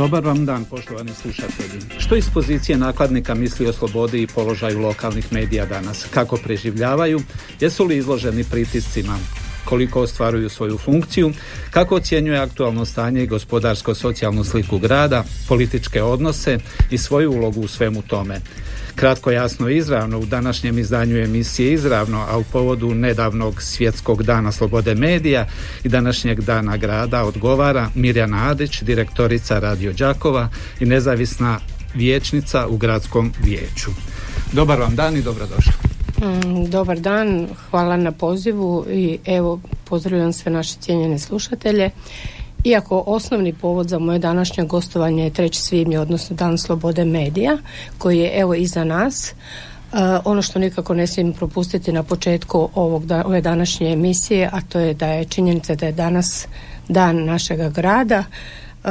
Dobar vam dan, poštovani slušatelji. Što iz pozicije nakladnika misli o slobodi i položaju lokalnih medija danas? Kako preživljavaju? Jesu li izloženi pritiscima? Koliko ostvaruju svoju funkciju? Kako ocjenjuje aktualno stanje i gospodarsko-socijalnu sliku grada, političke odnose i svoju ulogu u svemu tome? Kratko, jasno izravno u današnjem izdanju emisije Izravno, a u povodu nedavnog svjetskog dana slobode medija i današnjeg dana grada odgovara Mirjana Adić, direktorica Radio Đakova i nezavisna vijećnica u gradskom vijeću. Dobar vam dan i dobrodošli. Mm, Dobar dan, hvala na pozivu i evo pozdravljam sve naše cijenjene slušatelje. Iako osnovni povod za moje današnje gostovanje je 3. svibnja, odnosno Dan slobode medija, koji je evo iza nas, Uh, ono što nikako ne smijem propustiti na početku ovog da, ove današnje emisije, a to je da je činjenica da je danas dan našega grada. Uh,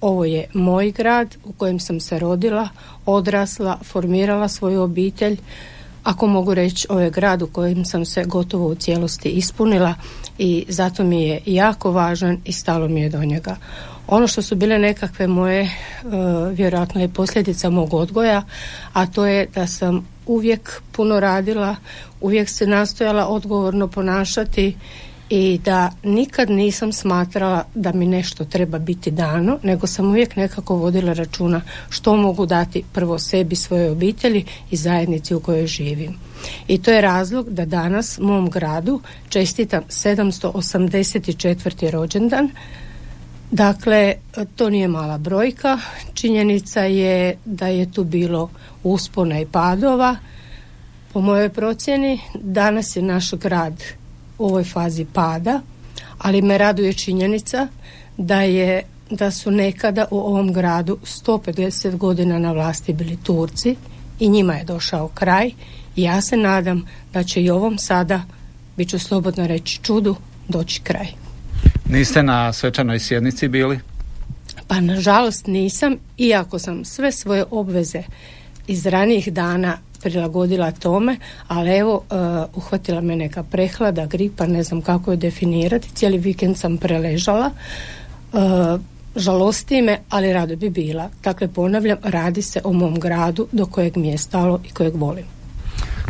ovo je moj grad u kojem sam se rodila, odrasla, formirala svoju obitelj, ako mogu reći, ovo je grad u kojem sam se gotovo u cijelosti ispunila i zato mi je jako važan i stalo mi je do njega. Ono što su bile nekakve moje, e, vjerojatno je posljedica mog odgoja, a to je da sam uvijek puno radila, uvijek se nastojala odgovorno ponašati i da nikad nisam smatrala da mi nešto treba biti dano, nego sam uvijek nekako vodila računa što mogu dati prvo sebi, svojoj obitelji i zajednici u kojoj živim. I to je razlog da danas mom gradu čestitam 784. rođendan. Dakle, to nije mala brojka. Činjenica je da je tu bilo uspona i padova. Po mojoj procjeni danas je naš grad u ovoj fazi pada, ali me raduje činjenica da je da su nekada u ovom gradu 150 godina na vlasti bili Turci i njima je došao kraj i ja se nadam da će i ovom sada, bit ću slobodno reći čudu, doći kraj. Niste na svečanoj sjednici bili? Pa nažalost nisam, iako sam sve svoje obveze iz ranijih dana prilagodila tome, ali evo uh, uhvatila me neka prehlada, gripa, ne znam kako je definirati, cijeli vikend sam preležala. Uh, žalosti me, ali rado bi bila. Dakle, ponavljam, radi se o mom gradu do kojeg mi je stalo i kojeg volim.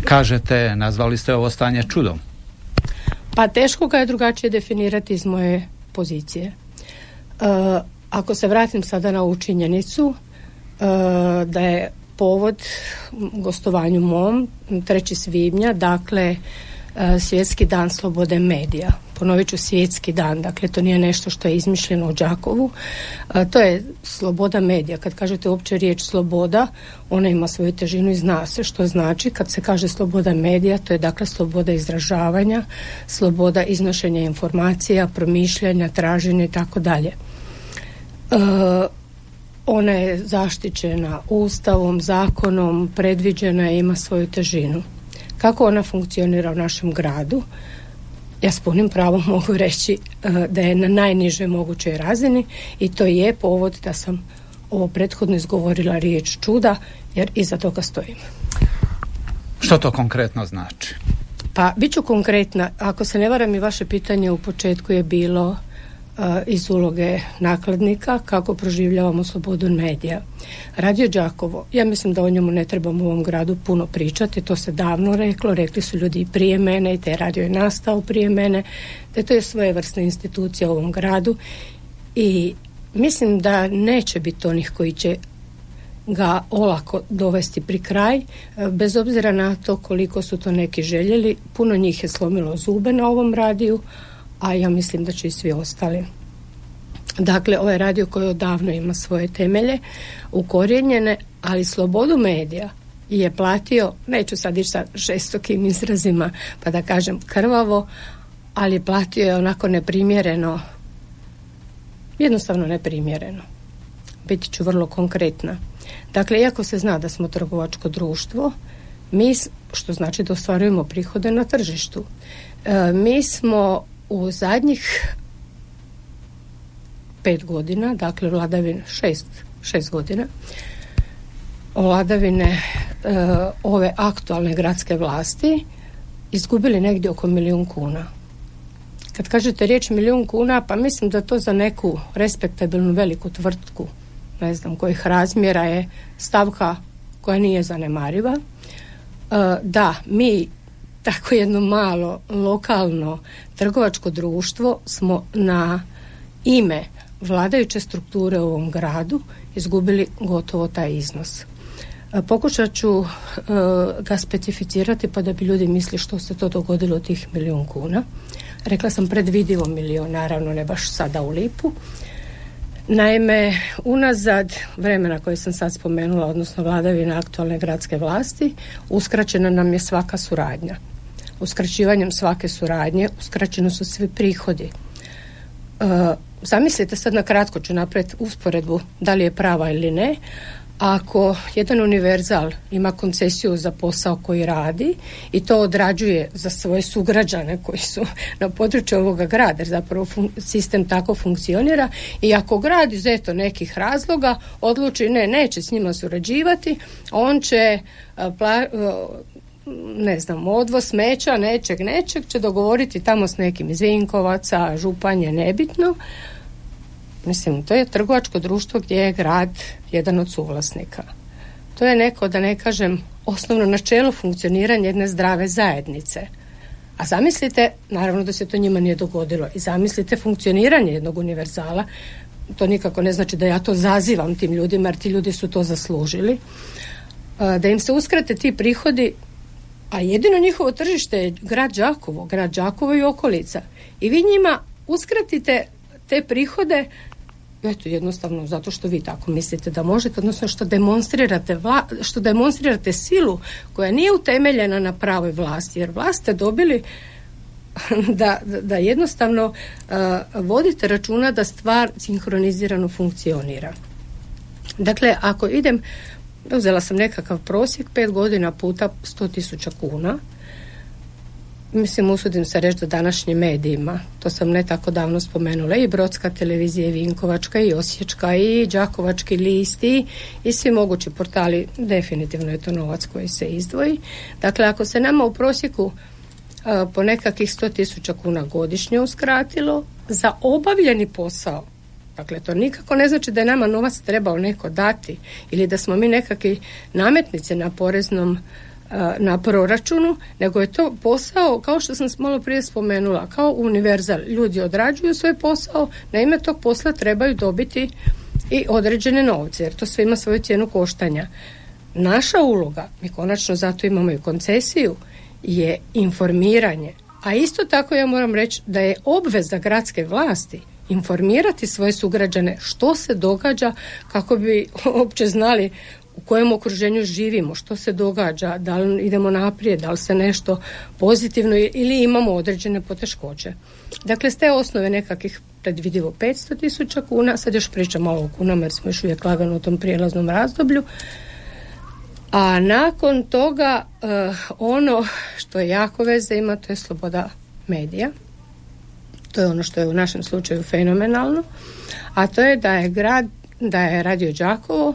Kažete, nazvali ste ovo stanje čudom. Pa teško ga je drugačije definirati iz moje pozicije. E, ako se vratim sada na ovu činjenicu e, da je povod gostovanju mom 3. svibnja, dakle e, svjetski dan slobode medija. Ponovit ću svjetski dan, dakle to nije nešto što je izmišljeno u Đakovu. E, to je sloboda medija. Kad kažete uopće riječ sloboda, ona ima svoju težinu i zna se što znači. Kad se kaže sloboda medija, to je dakle sloboda izražavanja, sloboda iznošenja informacija, promišljanja, traženja i tako dalje. Ona je zaštićena ustavom, zakonom, predviđena i ima svoju težinu. Kako ona funkcionira u našem gradu? Ja s punim pravom mogu reći e, da je na najnižoj mogućoj razini i to je povod da sam ovo prethodno izgovorila riječ čuda jer iza toga stojim. Što to konkretno znači? Pa, bit ću konkretna. Ako se ne varam i vaše pitanje u početku je bilo iz uloge nakladnika kako proživljavamo slobodu medija. Radio Đakovo, ja mislim da o njemu ne trebamo u ovom gradu puno pričati, to se davno reklo, rekli su ljudi i prije mene i taj radio je nastao prije mene, da to je svojevrsna institucija u ovom gradu i mislim da neće biti onih koji će ga olako dovesti pri kraj, e, bez obzira na to koliko su to neki željeli, puno njih je slomilo zube na ovom radiju, a ja mislim da će i svi ostali. Dakle, ovaj radio koji odavno ima svoje temelje ukorijenjene, ali slobodu medija je platio, neću sad ići sa žestokim izrazima, pa da kažem krvavo, ali platio je onako neprimjereno, jednostavno neprimjereno. Biti ću vrlo konkretna. Dakle, iako se zna da smo trgovačko društvo, mi, što znači da ostvarujemo prihode na tržištu, e, mi smo u zadnjih pet godina, dakle vladavine šest, šest godina, vladavine e, ove aktualne gradske vlasti izgubili negdje oko milijun kuna. Kad kažete riječ milijun kuna, pa mislim da to za neku respektabilnu veliku tvrtku, ne znam kojih razmjera je stavka koja nije zanemariva. E, da, mi tako jedno malo lokalno trgovačko društvo smo na ime vladajuće strukture u ovom gradu izgubili gotovo taj iznos. E, pokušat ću e, ga specificirati pa da bi ljudi misli što se to dogodilo od tih milijun kuna. Rekla sam predvidivo milijon, naravno ne baš sada u lipu. Naime, unazad vremena koje sam sad spomenula, odnosno vladavina aktualne gradske vlasti, uskraćena nam je svaka suradnja. Uskraćivanjem svake suradnje uskraćeni su svi prihodi. E, zamislite sad na kratko ću napraviti usporedbu da li je prava ili ne, ako jedan univerzal ima koncesiju za posao koji radi i to odrađuje za svoje sugrađane koji su na području ovoga grada, jer zapravo sistem tako funkcionira i ako grad iz eto nekih razloga odluči ne, neće s njima surađivati, on će ne znam, odvoz smeća, nečeg, nečeg će dogovoriti tamo s nekim iz Vinkovaca, Županje, nebitno, Mislim, to je trgovačko društvo gdje je grad jedan od suvlasnika. To je neko, da ne kažem, osnovno načelo funkcioniranja jedne zdrave zajednice. A zamislite, naravno da se to njima nije dogodilo, i zamislite funkcioniranje jednog univerzala, to nikako ne znači da ja to zazivam tim ljudima, jer ti ljudi su to zaslužili, da im se uskrate ti prihodi, a jedino njihovo tržište je grad Đakovo, grad Đakovo i okolica. I vi njima uskratite te prihode Eto, jednostavno zato što vi tako mislite da možete, odnosno što demonstrirate, vla, što demonstrirate silu koja nije utemeljena na pravoj vlasti, jer vlast ste dobili da, da jednostavno uh, vodite računa da stvar sinhronizirano funkcionira. Dakle, ako idem, uzela sam nekakav prosjek, pet godina puta 100.000 kuna, mislim usudim se reći da današnjim medijima, to sam ne tako davno spomenula, i Brodska televizija, i Vinkovačka, i Osječka, i Đakovački listi i svi mogući portali, definitivno je to novac koji se izdvoji. Dakle, ako se nama u prosjeku po nekakvih 100.000 kuna godišnje uskratilo za obavljeni posao, Dakle, to nikako ne znači da je nama novac trebao neko dati ili da smo mi nekakvi nametnice na poreznom na proračunu, nego je to posao, kao što sam malo prije spomenula, kao univerzal. Ljudi odrađuju svoj posao, na ime tog posla trebaju dobiti i određene novce, jer to sve ima svoju cijenu koštanja. Naša uloga, mi konačno zato imamo i koncesiju, je informiranje. A isto tako ja moram reći da je obveza gradske vlasti informirati svoje sugrađane što se događa kako bi uopće znali u kojem okruženju živimo, što se događa, da li idemo naprijed, da li se nešto pozitivno ili imamo određene poteškoće. Dakle, s te osnove nekakvih predvidivo 500 tisuća kuna, sad još pričam malo o kunama jer smo još uvijek lagano u tom prijelaznom razdoblju, a nakon toga uh, ono što je jako veze ima, to je sloboda medija. To je ono što je u našem slučaju fenomenalno, a to je da je grad, da je Radio Đakovo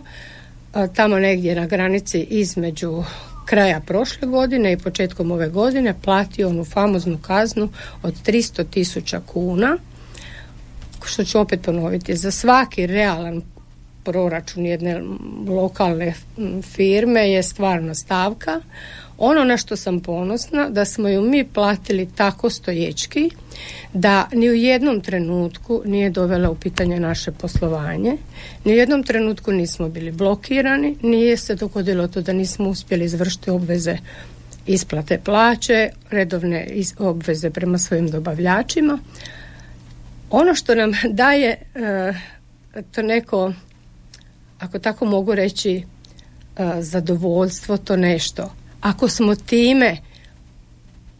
tamo negdje na granici između kraja prošle godine i početkom ove godine platio onu famoznu kaznu od 300 tisuća kuna što ću opet ponoviti. Za svaki realan proračun jedne lokalne firme je stvarno stavka ono na što sam ponosna da smo ju mi platili tako stoječki da ni u jednom trenutku nije dovela u pitanje naše poslovanje, ni u jednom trenutku nismo bili blokirani, nije se dogodilo to da nismo uspjeli izvršiti obveze isplate plaće, redovne obveze prema svojim dobavljačima. Ono što nam daje e, to neko, ako tako mogu reći, e, zadovoljstvo, to nešto ako smo time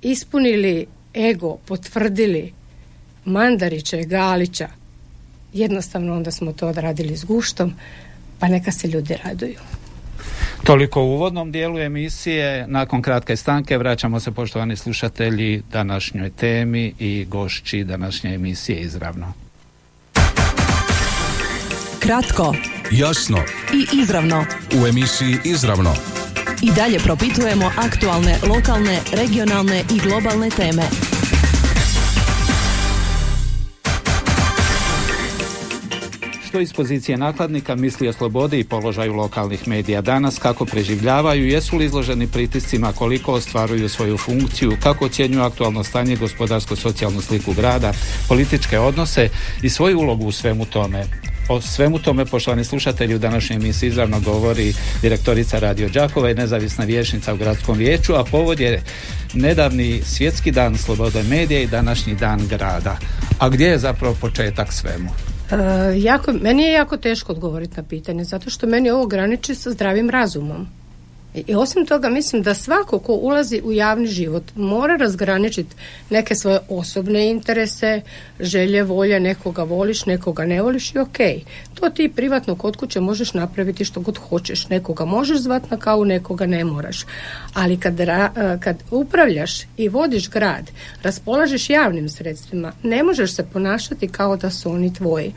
ispunili ego, potvrdili Mandarića i Galića, jednostavno onda smo to odradili s guštom, pa neka se ljudi raduju. Toliko u uvodnom dijelu emisije. Nakon kratke stanke vraćamo se poštovani slušatelji današnjoj temi i gošći današnje emisije izravno. Kratko, Jasno i izravno. u emisiji Izravno. I dalje propitujemo aktualne, lokalne, regionalne i globalne teme. Što iz pozicije nakladnika misli o slobodi i položaju lokalnih medija danas, kako preživljavaju, jesu li izloženi pritiscima, koliko ostvaruju svoju funkciju, kako ocjenjuju aktualno stanje, gospodarsko-socijalnu sliku grada, političke odnose i svoju ulogu u svemu tome. O svemu tome, poštovani slušatelji, u današnjoj emisiji izravno govori direktorica Radio Đakova i nezavisna vijećnica u gradskom vijeću, a povod je nedavni svjetski dan slobode medija i današnji dan grada. A gdje je zapravo početak svemu? E, jako, meni je jako teško odgovoriti na pitanje, zato što meni ovo graniči sa zdravim razumom. I, osim toga mislim da svako ko ulazi u javni život mora razgraničiti neke svoje osobne interese, želje, volje, nekoga voliš, nekoga ne voliš i ok. To ti privatno kod kuće možeš napraviti što god hoćeš. Nekoga možeš zvat na kavu, nekoga ne moraš. Ali kad, ra- e, kad upravljaš i vodiš grad, raspolažeš javnim sredstvima, ne možeš se ponašati kao da su oni tvoji.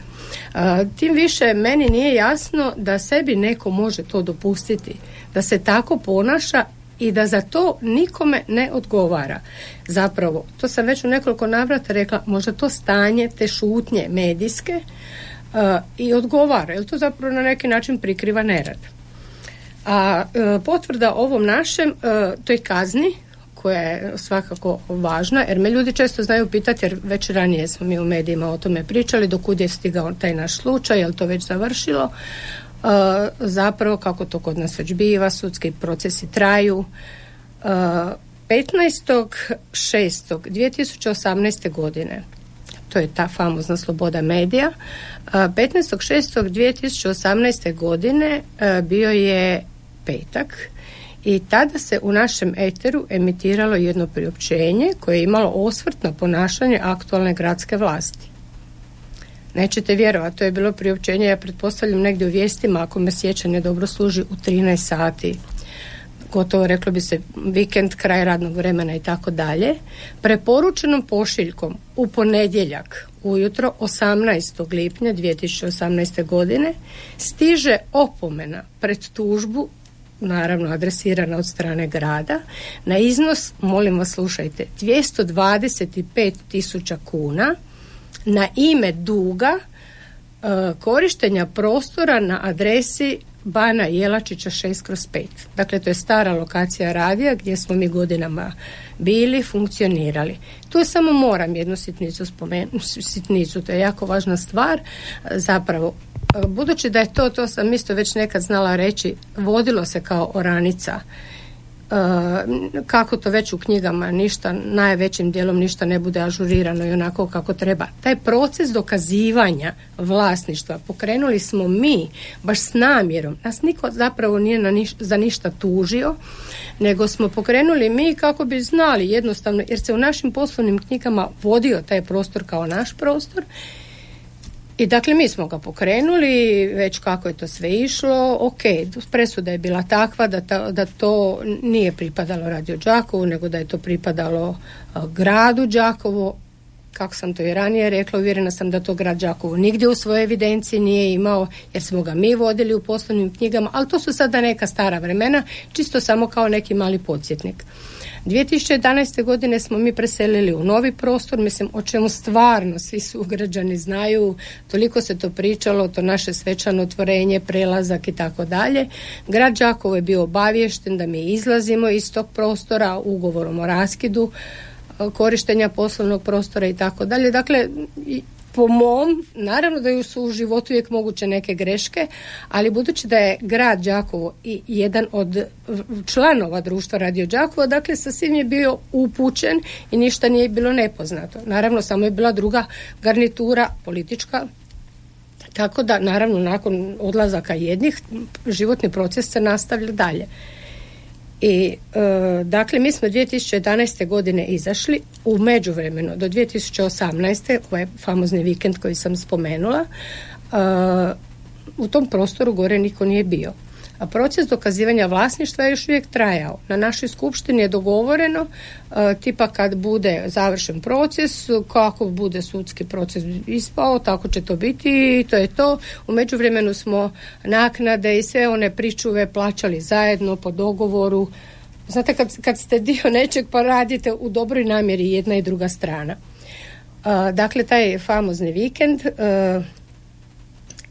E, tim više meni nije jasno da sebi neko može to dopustiti, da se tako ponaša i da za to nikome ne odgovara. Zapravo, to sam već u nekoliko navrata rekla, možda to stanje te šutnje medijske uh, i odgovara, jer to zapravo na neki način prikriva nerad. A uh, potvrda ovom našem uh, toj kazni koja je svakako važna, jer me ljudi često znaju pitati, jer već ranije smo mi u medijima o tome pričali, dokud je stigao taj naš slučaj, je to već završilo, uh, zapravo kako to kod nas već biva, sudski procesi traju. Uh, 15.6.2018. godine to je ta famozna sloboda medija. 15.6.2018. godine uh, bio je petak i tada se u našem eteru emitiralo jedno priopćenje koje je imalo osvrt na ponašanje aktualne gradske vlasti. Nećete vjerovati, to je bilo priopćenje, ja pretpostavljam negdje u vijestima, ako me sjećanje dobro služi, u 13 sati gotovo reklo bi se vikend, kraj radnog vremena i tako dalje, preporučenom pošiljkom u ponedjeljak ujutro 18. lipnja 2018. godine stiže opomena pred tužbu naravno adresirana od strane grada. Na iznos, molim vas slušajte, 225 tisuća kuna na ime duga e, korištenja prostora na adresi Bana Jelačića 6 kroz 5. Dakle, to je stara lokacija radija gdje smo mi godinama bili, funkcionirali. Tu samo moram jednu sitnicu spomenuti, sitnicu, to je jako važna stvar. Zapravo, budući da je to, to sam isto već nekad znala reći, vodilo se kao oranica kako to već u knjigama ništa, najvećim dijelom ništa ne bude ažurirano i onako kako treba. Taj proces dokazivanja vlasništva pokrenuli smo mi, baš s namjerom. Nas niko zapravo nije na niš, za ništa tužio, nego smo pokrenuli mi kako bi znali jednostavno, jer se u našim poslovnim knjigama vodio taj prostor kao naš prostor i dakle mi smo ga pokrenuli, već kako je to sve išlo, ok, presuda je bila takva da, ta, da to nije pripadalo Radio Đakovu, nego da je to pripadalo a, gradu Đakovo, kako sam to i ranije rekla, uvjerena sam da to grad Đakovo nigdje u svojoj evidenciji nije imao, jer smo ga mi vodili u poslovnim knjigama, ali to su sada neka stara vremena, čisto samo kao neki mali podsjetnik. 2011. godine smo mi preselili u novi prostor, mislim o čemu stvarno svi sugrađani znaju, toliko se to pričalo, to naše svečano otvorenje, prelazak i tako dalje. Grad Đakovo je bio obaviješten da mi izlazimo iz tog prostora ugovorom o raskidu korištenja poslovnog prostora i tako dalje. Dakle, po mom, naravno da su u životu uvijek moguće neke greške, ali budući da je grad Đakovo i jedan od članova društva Radio Đakovo, dakle sa svim je bio upućen i ništa nije bilo nepoznato. Naravno, samo je bila druga garnitura politička, tako da naravno nakon odlazaka jednih životni proces se nastavlja dalje. I e, dakle mi smo 2011. godine izašli u međuvremenu do 2018. ovaj famozni vikend koji sam spomenula e, u tom prostoru gore niko nije bio. A proces dokazivanja vlasništva je još uvijek trajao. Na našoj skupštini je dogovoreno e, tipa kad bude završen proces, kako bude sudski proces ispao, tako će to biti i to je to. U međuvremenu smo naknade i sve one pričuve plaćali zajedno po dogovoru. Znate, kad, kad ste dio nečeg pa radite u dobroj namjeri jedna i druga strana. E, dakle, taj famozni vikend e,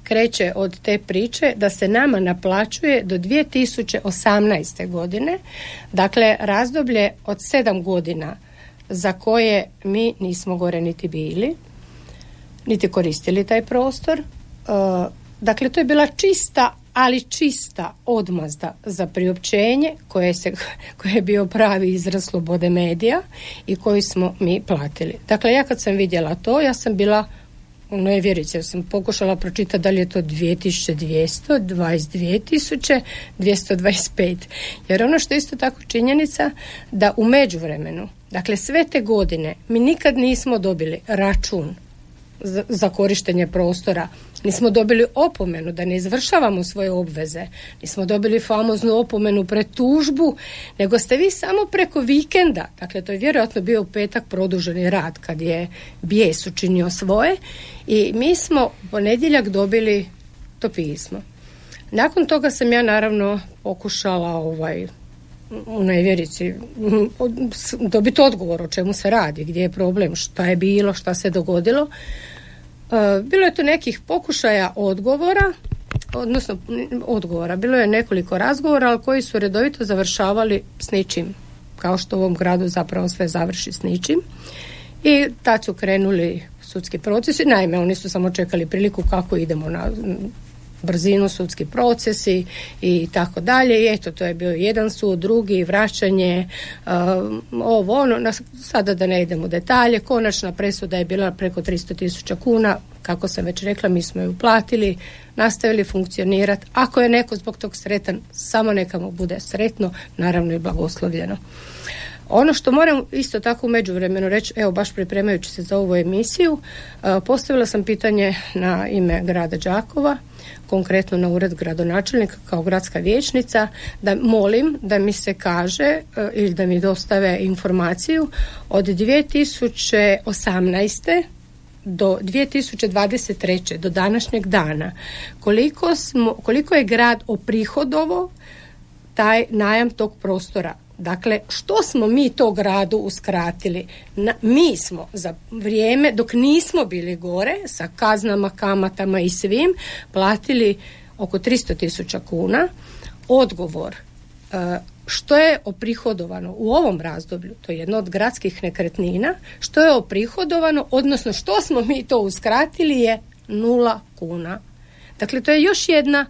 kreće od te priče da se nama naplaćuje do 2018. godine, dakle razdoblje od sedam godina za koje mi nismo gore niti bili, niti koristili taj prostor. E, dakle, to je bila čista, ali čista odmazda za priopćenje koje, se, koje je bio pravi izraz slobode medija i koji smo mi platili. Dakle, ja kad sam vidjela to, ja sam bila vjerice, ja sam pokušala pročitati da li je to 2200, 22 225. Jer ono što je isto tako činjenica da u međuvremenu, dakle sve te godine, mi nikad nismo dobili račun za, korištenje prostora. Nismo dobili opomenu da ne izvršavamo svoje obveze. Nismo dobili famoznu opomenu pred tužbu, nego ste vi samo preko vikenda, dakle to je vjerojatno bio petak produženi rad kad je bijes učinio svoje i mi smo ponedjeljak dobili to pismo. Nakon toga sam ja naravno pokušala ovaj u nevjerici dobiti odgovor o čemu se radi, gdje je problem, šta je bilo, šta se dogodilo. E, bilo je tu nekih pokušaja odgovora, odnosno odgovora. Bilo je nekoliko razgovora, ali koji su redovito završavali s ničim. Kao što u ovom gradu zapravo sve završi s ničim. I tad su krenuli sudski procesi. Naime, oni su samo čekali priliku kako idemo na brzinu sudski procesi i tako dalje. I eto to je bio jedan sud, drugi vraćanje uh, ovo ono, sada da ne idemo u detalje konačna presuda je bila preko 300 tisuća kuna. Kako sam već rekla mi smo ju platili nastavili funkcionirati ako je neko zbog tog sretan samo neka mu bude sretno naravno i blagoslovljeno ono što moram isto tako u međuvremenu reći, evo baš pripremajući se za ovu emisiju, uh, postavila sam pitanje na ime grada Đakova konkretno na ured gradonačelnika kao gradska vijećnica da molim da mi se kaže e, ili da mi dostave informaciju od 2018 do 2023. do današnjeg dana koliko, smo, koliko je grad oprihodovo taj najam tog prostora Dakle, što smo mi to gradu uskratili? Na, mi smo za vrijeme dok nismo bili gore sa kaznama, kamatama i svim platili oko 300 tisuća kuna. Odgovor e, što je oprihodovano u ovom razdoblju, to je jedno od gradskih nekretnina, što je oprihodovano, odnosno što smo mi to uskratili je nula kuna. Dakle, to je još jedna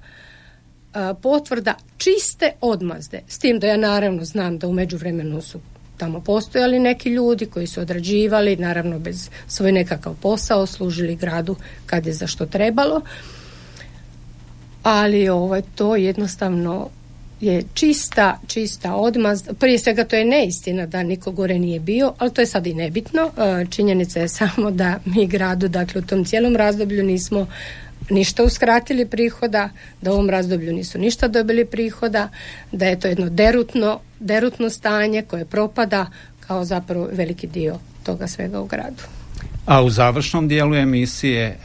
potvrda čiste odmazde. S tim da ja naravno znam da u međuvremenu su tamo postojali neki ljudi koji su odrađivali, naravno bez svoj nekakav posao, služili gradu kad je za što trebalo. Ali ovaj, to jednostavno je čista, čista odmaz. Prije svega to je neistina da niko gore nije bio, ali to je sad i nebitno. Činjenica je samo da mi gradu, dakle u tom cijelom razdoblju nismo ništa uskratili prihoda, da u ovom razdoblju nisu ništa dobili prihoda, da je to jedno derutno, derutno stanje koje propada kao zapravo veliki dio toga svega u gradu. A u završnom dijelu emisije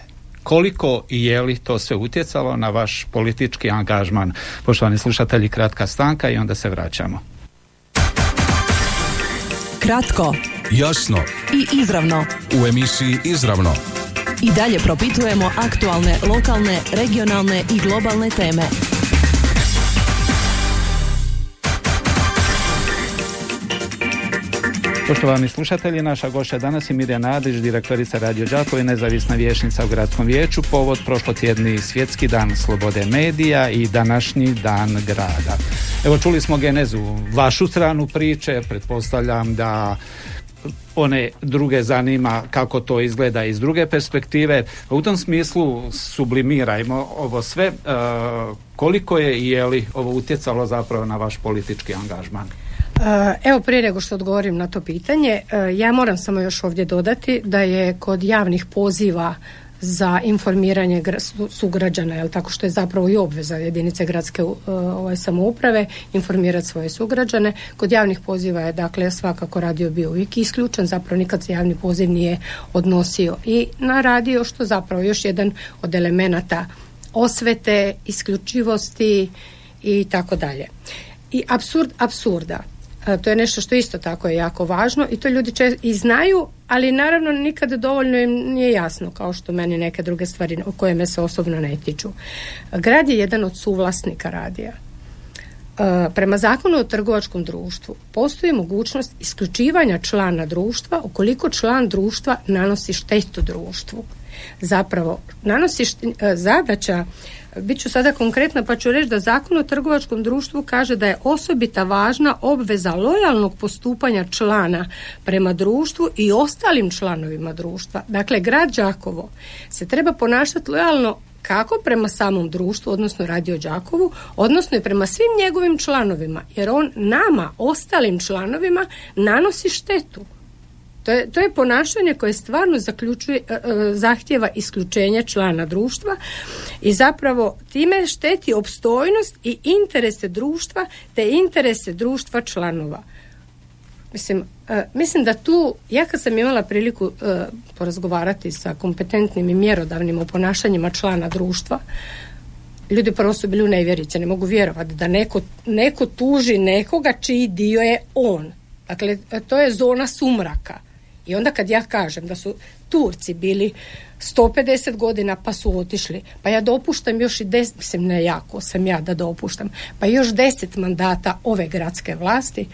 koliko i je li to sve utjecalo na vaš politički angažman? Poštovani slušatelji, kratka stanka i onda se vraćamo. Kratko, jasno i izravno. U emisiji Izravno i dalje propitujemo aktualne, lokalne, regionalne i globalne teme. Poštovani slušatelji, naša gošća danas je Mirjana Adić, direktorica Radio Đakovo i nezavisna vječnica u Gradskom vijeću, povod prošlotjedni svjetski dan slobode medija i današnji dan grada. Evo čuli smo genezu vašu stranu priče, pretpostavljam da one druge zanima kako to izgleda iz druge perspektive. U tom smislu sublimirajmo ovo sve. E, koliko je i je li ovo utjecalo zapravo na vaš politički angažman? E, evo prije nego što odgovorim na to pitanje, e, ja moram samo još ovdje dodati da je kod javnih poziva za informiranje sugrađana, jel tako što je zapravo i obveza jedinice gradske ovaj, samouprave informirati svoje sugrađane. Kod javnih poziva je dakle svakako radio bio uvijek isključen, zapravo nikad se javni poziv nije odnosio i na radio što zapravo još jedan od elemenata osvete, isključivosti i tako dalje. I absurd absurda. E, to je nešto što isto tako je jako važno i to ljudi če i znaju, ali naravno nikada dovoljno im nije jasno kao što meni neke druge stvari o koje me se osobno ne tiču. Grad je jedan od suvlasnika radija. E, prema zakonu o trgovačkom društvu postoji mogućnost isključivanja člana društva ukoliko član društva nanosi štetu društvu. Zapravo, nanosi e, zadaća Bit ću sada konkretna pa ću reći da zakon o trgovačkom društvu kaže da je osobita važna obveza lojalnog postupanja člana prema društvu i ostalim članovima društva. Dakle, grad Đakovo se treba ponašati lojalno kako prema samom društvu, odnosno radio Đakovu, odnosno i prema svim njegovim članovima, jer on nama, ostalim članovima, nanosi štetu. To je, to je ponašanje koje stvarno zaključuje, e, e, zahtjeva isključenje člana društva i zapravo time šteti opstojnost i interese društva te interese društva članova. Mislim, e, mislim da tu, ja kad sam imala priliku porazgovarati sa kompetentnim i mjerodavnim ponašanjima člana društva, ljudi prvo su bili u nevjerice, ne mogu vjerovati da neko, neko tuži nekoga čiji dio je on. Dakle, to je zona sumraka. I onda kad ja kažem da su Turci bili 150 godina pa su otišli, pa ja dopuštam još i deset, mislim ne jako sam ja da dopuštam, pa još deset mandata ove gradske vlasti,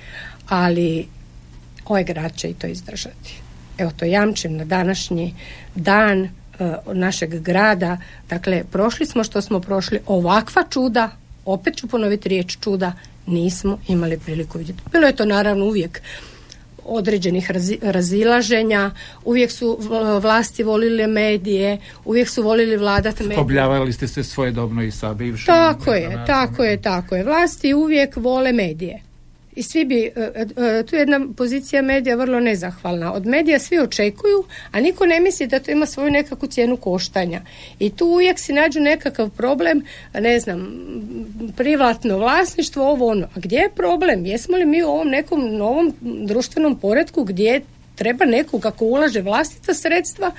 ali ovaj grad će i to izdržati. Evo to jamčim na današnji dan uh, našeg grada. Dakle, prošli smo što smo prošli ovakva čuda, opet ću ponoviti riječ čuda, nismo imali priliku vidjeti. Bilo je to naravno uvijek određenih razilaženja, uvijek su vlasti volile medije, uvijek su volili vladati medije. Obljavali ste se svojedobno i sa bivšim. Tako je, tako je, tako je. Vlasti uvijek vole medije i svi bi, e, e, tu je jedna pozicija medija vrlo nezahvalna. Od medija svi očekuju, a niko ne misli da to ima svoju nekakvu cijenu koštanja. I tu uvijek si nađu nekakav problem, ne znam, privatno vlasništvo, ovo ono. A gdje je problem? Jesmo li mi u ovom nekom novom društvenom poredku gdje treba neko kako ulaže vlastita sredstva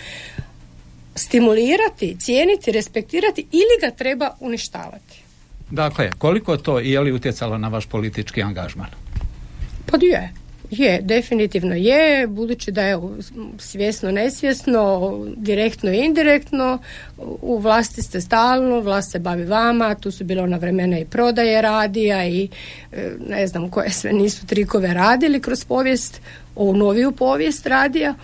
stimulirati, cijeniti, respektirati ili ga treba uništavati? Dakle, koliko to je li utjecalo na vaš politički angažman? Pa je. Je, definitivno je, budući da je svjesno, nesvjesno, direktno i indirektno, u vlasti ste stalno, vlast se bavi vama, tu su bilo na vremena i prodaje radija i e, ne znam koje sve nisu trikove radili kroz povijest, ovu noviju povijest radija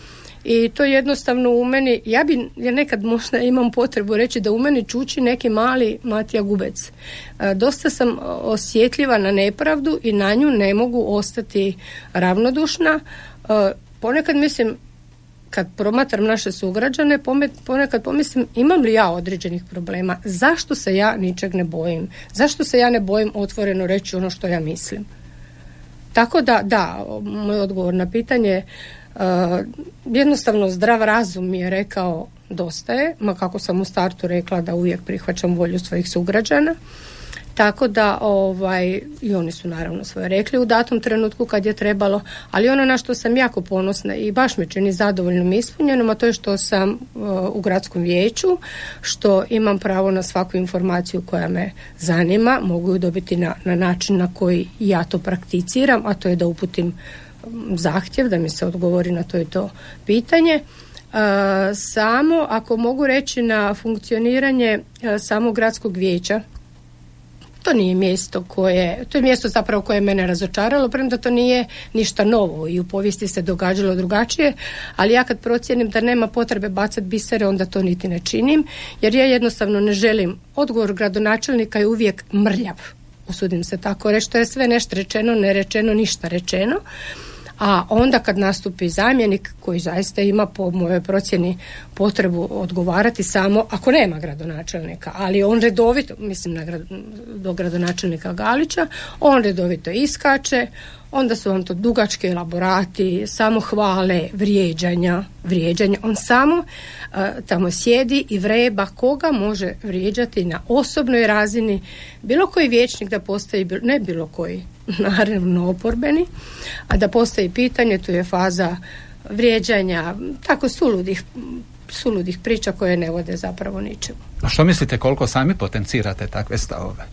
i to jednostavno u meni, ja bi, ja nekad možda imam potrebu reći da u meni čuči neki mali Matija Gubec. E, dosta sam osjetljiva na nepravdu i na nju ne mogu ostati ravnodušna. E, ponekad mislim, kad promatram naše sugrađane, ponekad pomislim imam li ja određenih problema, zašto se ja ničeg ne bojim, zašto se ja ne bojim otvoreno reći ono što ja mislim. Tako da, da, moj odgovor na pitanje jednostavno zdrav razum mi je rekao dosta je, ma kako sam u startu rekla da uvijek prihvaćam volju svojih sugrađana. Tako da ovaj, i oni su naravno svoje rekli u datom trenutku kad je trebalo, ali ono na što sam jako ponosna i baš me čini zadovoljnom ispunjenom, a to je što sam uh, u gradskom vijeću, što imam pravo na svaku informaciju koja me zanima, mogu ju dobiti na, na način na koji ja to prakticiram, a to je da uputim zahtjev da mi se odgovori na to i to pitanje. E, samo ako mogu reći na funkcioniranje e, samog gradskog vijeća to nije mjesto koje, to je mjesto zapravo koje je mene razočaralo, premda to nije ništa novo i u povijesti se događalo drugačije, ali ja kad procijenim da nema potrebe bacati bisere, onda to niti ne činim, jer ja jednostavno ne želim, odgovor gradonačelnika je uvijek mrljav, usudim se tako reći, to je sve nešto rečeno, ne rečeno, ništa rečeno a onda kad nastupi zamjenik koji zaista ima po mojoj procjeni potrebu odgovarati samo ako nema gradonačelnika, ali on redovito, mislim na do gradonačelnika Galića, on redovito iskače, onda su vam to dugački elaborati, samo hvale, vrijeđanja, vrijeđanja. On samo e, tamo sjedi i vreba koga može vrijeđati na osobnoj razini, bilo koji vječnik da postoji, ne bilo koji, naravno oporbeni, a da postoji pitanje, tu je faza vrijeđanja, tako suludih suludih priča koje ne vode zapravo ničemu. A što mislite koliko sami potencirate takve stavove?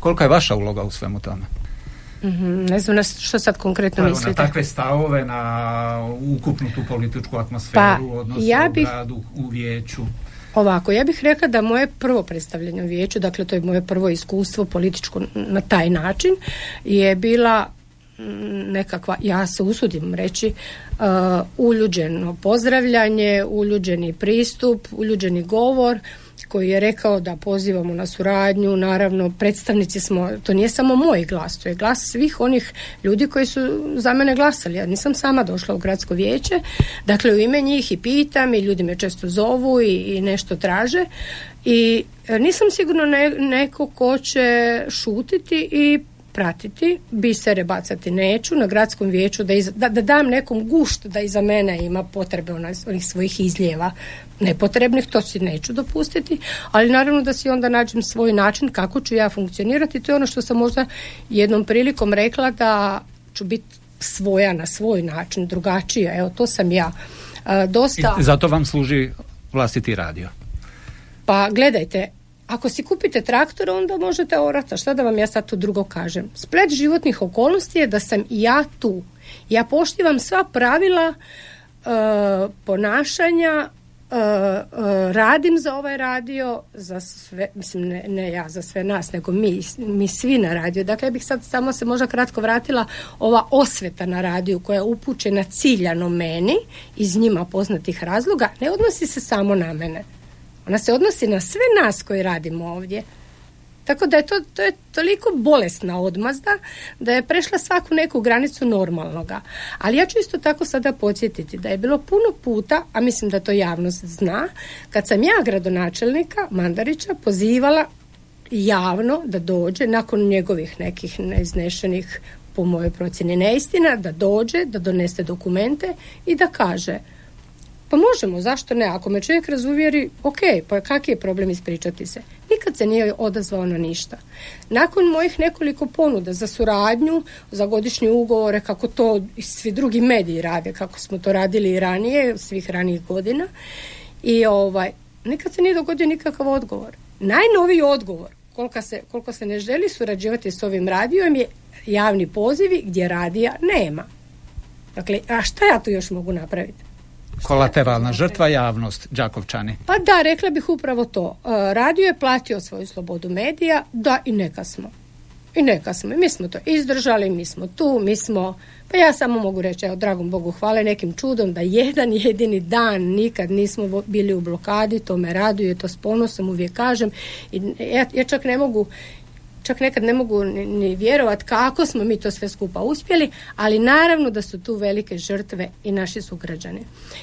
Kolika je vaša uloga u svemu tome? mm Ne znam na što sad konkretno mislite. Na takve stavove, na ukupnu tu političku atmosferu, pa, odnosno ja bih, u gradu, u vijeću. Ovako, ja bih rekla da moje prvo predstavljanje u vijeću, dakle to je moje prvo iskustvo političko na taj način, je bila nekakva, ja se usudim reći, uh, uljuđeno pozdravljanje, uljuđeni pristup, uljuđeni govor, koji je rekao da pozivamo na suradnju, naravno predstavnici smo, to nije samo moj glas, to je glas svih onih ljudi koji su za mene glasali. Ja nisam sama došla u gradsko vijeće, dakle u ime njih i pitam i ljudi me često zovu i, i nešto traže. I e, nisam sigurno ne, neko ko će šutiti i pratiti, bisere bacati neću na gradskom vijeću da, da, da, dam nekom gušt da iza mene ima potrebe onih svojih izljeva nepotrebnih, to si neću dopustiti, ali naravno da si onda nađem svoj način kako ću ja funkcionirati, to je ono što sam možda jednom prilikom rekla da ću biti svoja na svoj način, drugačija, evo to sam ja. dosta... I zato vam služi vlastiti radio? Pa gledajte, ako si kupite traktor, onda možete orati. Šta da vam ja sad tu drugo kažem? Splet životnih okolnosti je da sam ja tu. Ja poštivam sva pravila e, ponašanja, e, e, radim za ovaj radio, za sve, mislim ne, ne, ja, za sve nas, nego mi, mi svi na radio. Dakle, ja bih sad samo se možda kratko vratila ova osveta na radiju koja je upućena ciljano meni iz njima poznatih razloga, ne odnosi se samo na mene ona se odnosi na sve nas koji radimo ovdje. Tako da je to, to je toliko bolesna odmazda da je prešla svaku neku granicu normalnoga. Ali ja ću isto tako sada podsjetiti da je bilo puno puta, a mislim da to javnost zna, kad sam ja gradonačelnika Mandarića pozivala javno da dođe nakon njegovih nekih neiznešenih po mojoj procjeni neistina, da dođe, da donese dokumente i da kaže pa možemo, zašto ne? Ako me čovjek razuvjeri, ok, pa kak je problem ispričati se? Nikad se nije odazvao na ništa. Nakon mojih nekoliko ponuda za suradnju, za godišnje ugovore, kako to i svi drugi mediji rade, kako smo to radili i ranije, svih ranijih godina, i ovaj, nikad se nije dogodio nikakav odgovor. Najnoviji odgovor, koliko se, koliko se ne želi surađivati s ovim radijom, je javni pozivi gdje radija nema. Dakle, a šta ja tu još mogu napraviti? Kolateralna žrtva javnost, Đakovčani. Pa da, rekla bih upravo to. E, radio je platio svoju slobodu medija, da i neka smo. I neka smo. Mi smo to izdržali, mi smo tu, mi smo... Pa ja samo mogu reći, evo, dragom Bogu hvale nekim čudom da jedan jedini dan nikad nismo bili u blokadi, to me raduje, to s ponosom uvijek kažem. I ja, ja čak ne mogu čak nekad ne mogu ni, ni vjerovat kako smo mi to sve skupa uspjeli, ali naravno da su tu velike žrtve i naši sugrađani.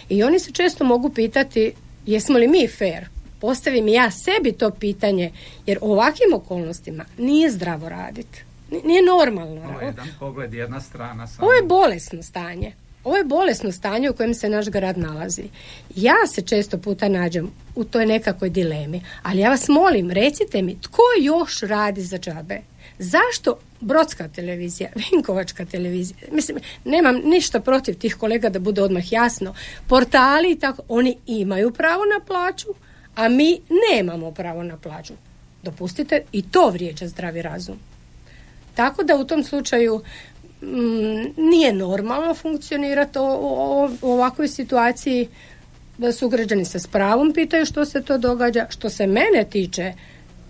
I oni se često mogu pitati jesmo li mi fair? Postavim ja sebi to pitanje, jer u ovakvim okolnostima nije zdravo raditi. Nije normalno. Ovo je jedan pogled, jedna strana. Ovo je bolesno stanje. Ovo je bolesno stanje u kojem se naš grad nalazi. Ja se često puta nađem u toj nekakvoj dilemi, ali ja vas molim, recite mi, tko još radi za džabe? Zašto Brodska televizija, Vinkovačka televizija, mislim, nemam ništa protiv tih kolega da bude odmah jasno, portali i tako, oni imaju pravo na plaću, a mi nemamo pravo na plaću. Dopustite, i to vrijeđa zdravi razum. Tako da u tom slučaju Mm, nije normalno funkcionirati u ovakvoj situaciji da su građani se s pravom pitaju što se to događa. Što se mene tiče,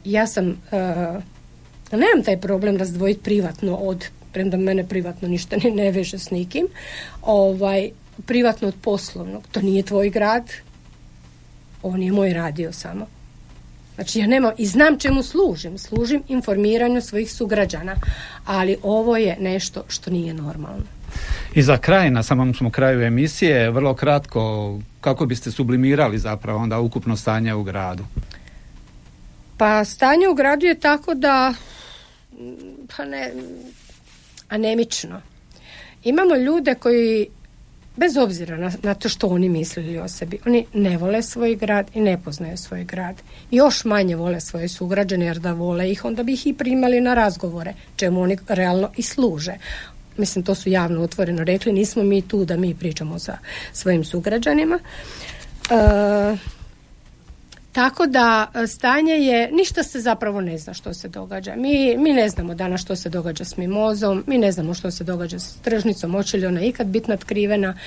ja sam uh, nemam taj problem razdvojiti privatno od premda mene privatno ništa ne, ne veže s nikim, ovaj, privatno od poslovnog. To nije tvoj grad, ovo nije moj radio samo. Znači ja nemam i znam čemu služim. Služim informiranju svojih sugrađana. Ali ovo je nešto što nije normalno. I za kraj, na samom smo kraju emisije, vrlo kratko, kako biste sublimirali zapravo onda ukupno stanje u gradu? Pa stanje u gradu je tako da pa ne, anemično. Imamo ljude koji bez obzira na, na to što oni mislili o sebi, oni ne vole svoj grad i ne poznaju svoj grad. Još manje vole svoje sugrađane jer da vole ih, onda bi ih i primali na razgovore, čemu oni realno i služe. Mislim, to su javno otvoreno rekli, nismo mi tu da mi pričamo sa svojim sugrađanima. E, tako da e, stanje je, ništa se zapravo ne zna što se događa. Mi, mi ne znamo danas što se događa s mimozom, mi ne znamo što se događa s tržnicom, hoće li ona ikad biti natkrivena.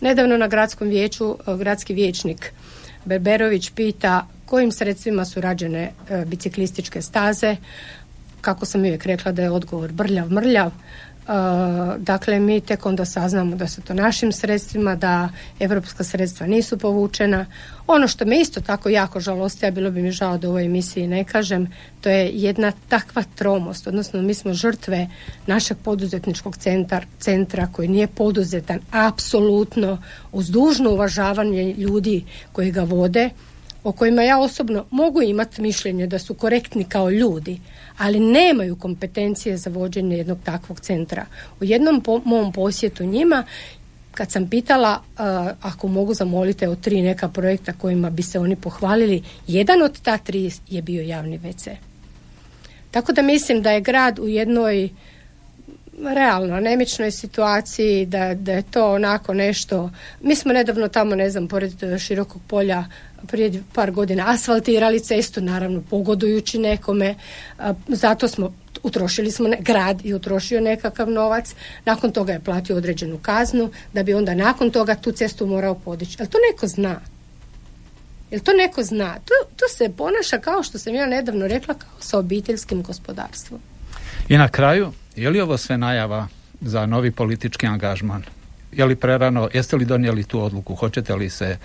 Nedavno na gradskom vijeću e, gradski vijećnik Berberović pita kojim sredstvima su rađene e, biciklističke staze. Kako sam uvijek rekla da je odgovor brljav, mrljav. Dakle, mi tek onda saznamo da su to našim sredstvima, da evropska sredstva nisu povučena. Ono što me isto tako jako žalosti, a bilo bi mi žao da u ovoj emisiji ne kažem, to je jedna takva tromost, odnosno mi smo žrtve našeg poduzetničkog centar, centra koji nije poduzetan apsolutno uz dužno uvažavanje ljudi koji ga vode, o kojima ja osobno mogu imati mišljenje da su korektni kao ljudi, ali nemaju kompetencije za vođenje jednog takvog centra. U jednom mom posjetu njima kad sam pitala uh, ako mogu zamoliti o tri neka projekta kojima bi se oni pohvalili, jedan od ta tri je bio javni WC. Tako da mislim da je grad u jednoj realno anemičnoj situaciji, da, da je to onako nešto. Mi smo nedavno tamo, ne znam, pored širokog polja prije par godina asfaltirali cestu, naravno pogodujući nekome. Zato smo utrošili smo grad i utrošio nekakav novac, nakon toga je platio određenu kaznu, da bi onda nakon toga tu cestu morao podići. Ali to neko zna. Jel to neko zna? To, to se ponaša kao što sam ja nedavno rekla, kao sa obiteljskim gospodarstvom. I na kraju, je li ovo sve najava za novi politički angažman? Je li prerano, jeste li donijeli tu odluku? Hoćete li se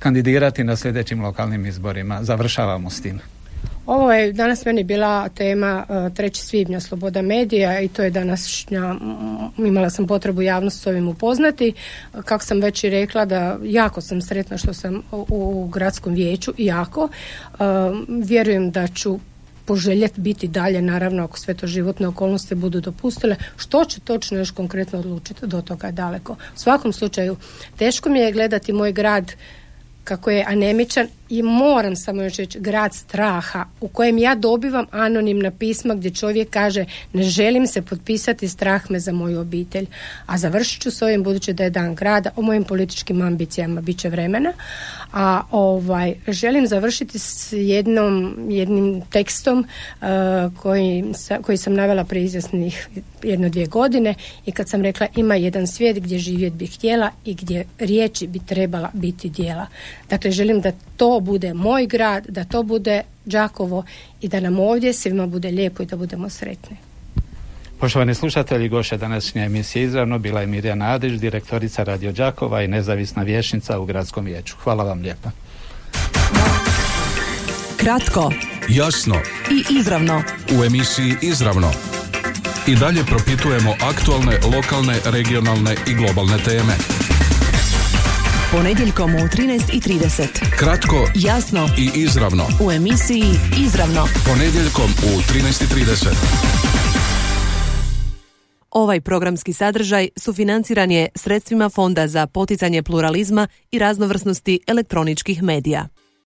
kandidirati na sljedećim lokalnim izborima? Završavamo s tim. Ovo je danas meni bila tema 3. E, svibnja Sloboda medija i to je današnja, imala sam potrebu javnost s ovim upoznati. Kako sam već i rekla da jako sam sretna što sam u, gradskom vijeću, jako. E, vjerujem da ću poželjeti biti dalje, naravno ako sve to životne okolnosti budu dopustile, što ću točno još konkretno odlučiti, do toga je daleko. U svakom slučaju, teško mi je gledati moj grad kako je anemičan i moram samo još reći grad straha u kojem ja dobivam anonimna pisma gdje čovjek kaže ne želim se potpisati strah me za moju obitelj. A završit ću s ovim budući da je dan grada o mojim političkim ambicijama bit će vremena. A ovaj želim završiti s jednom jednim tekstom uh, koji, koji sam navela prije izvjesnih jedno dvije godine i kad sam rekla ima jedan svijet gdje živjeti bih htjela i gdje riječi bi trebala biti dijela. Dakle želim da to bude moj grad, da to bude Đakovo i da nam ovdje svima bude lijepo i da budemo sretni. Poštovani slušatelji, goše današnje emisije izravno bila je Mirjana Adić, direktorica Radio Đakova i nezavisna vješnica u Gradskom vijeću. Hvala vam lijepa. Kratko, jasno i izravno. U emisiji Izravno i dalje propitujemo aktualne, lokalne, regionalne i globalne teme. Ponedjeljkom u 13.30. Kratko, jasno i izravno. U emisiji Izravno. Ponedjeljkom u 13.30. Ovaj programski sadržaj sufinanciran je sredstvima Fonda za poticanje pluralizma i raznovrsnosti elektroničkih medija.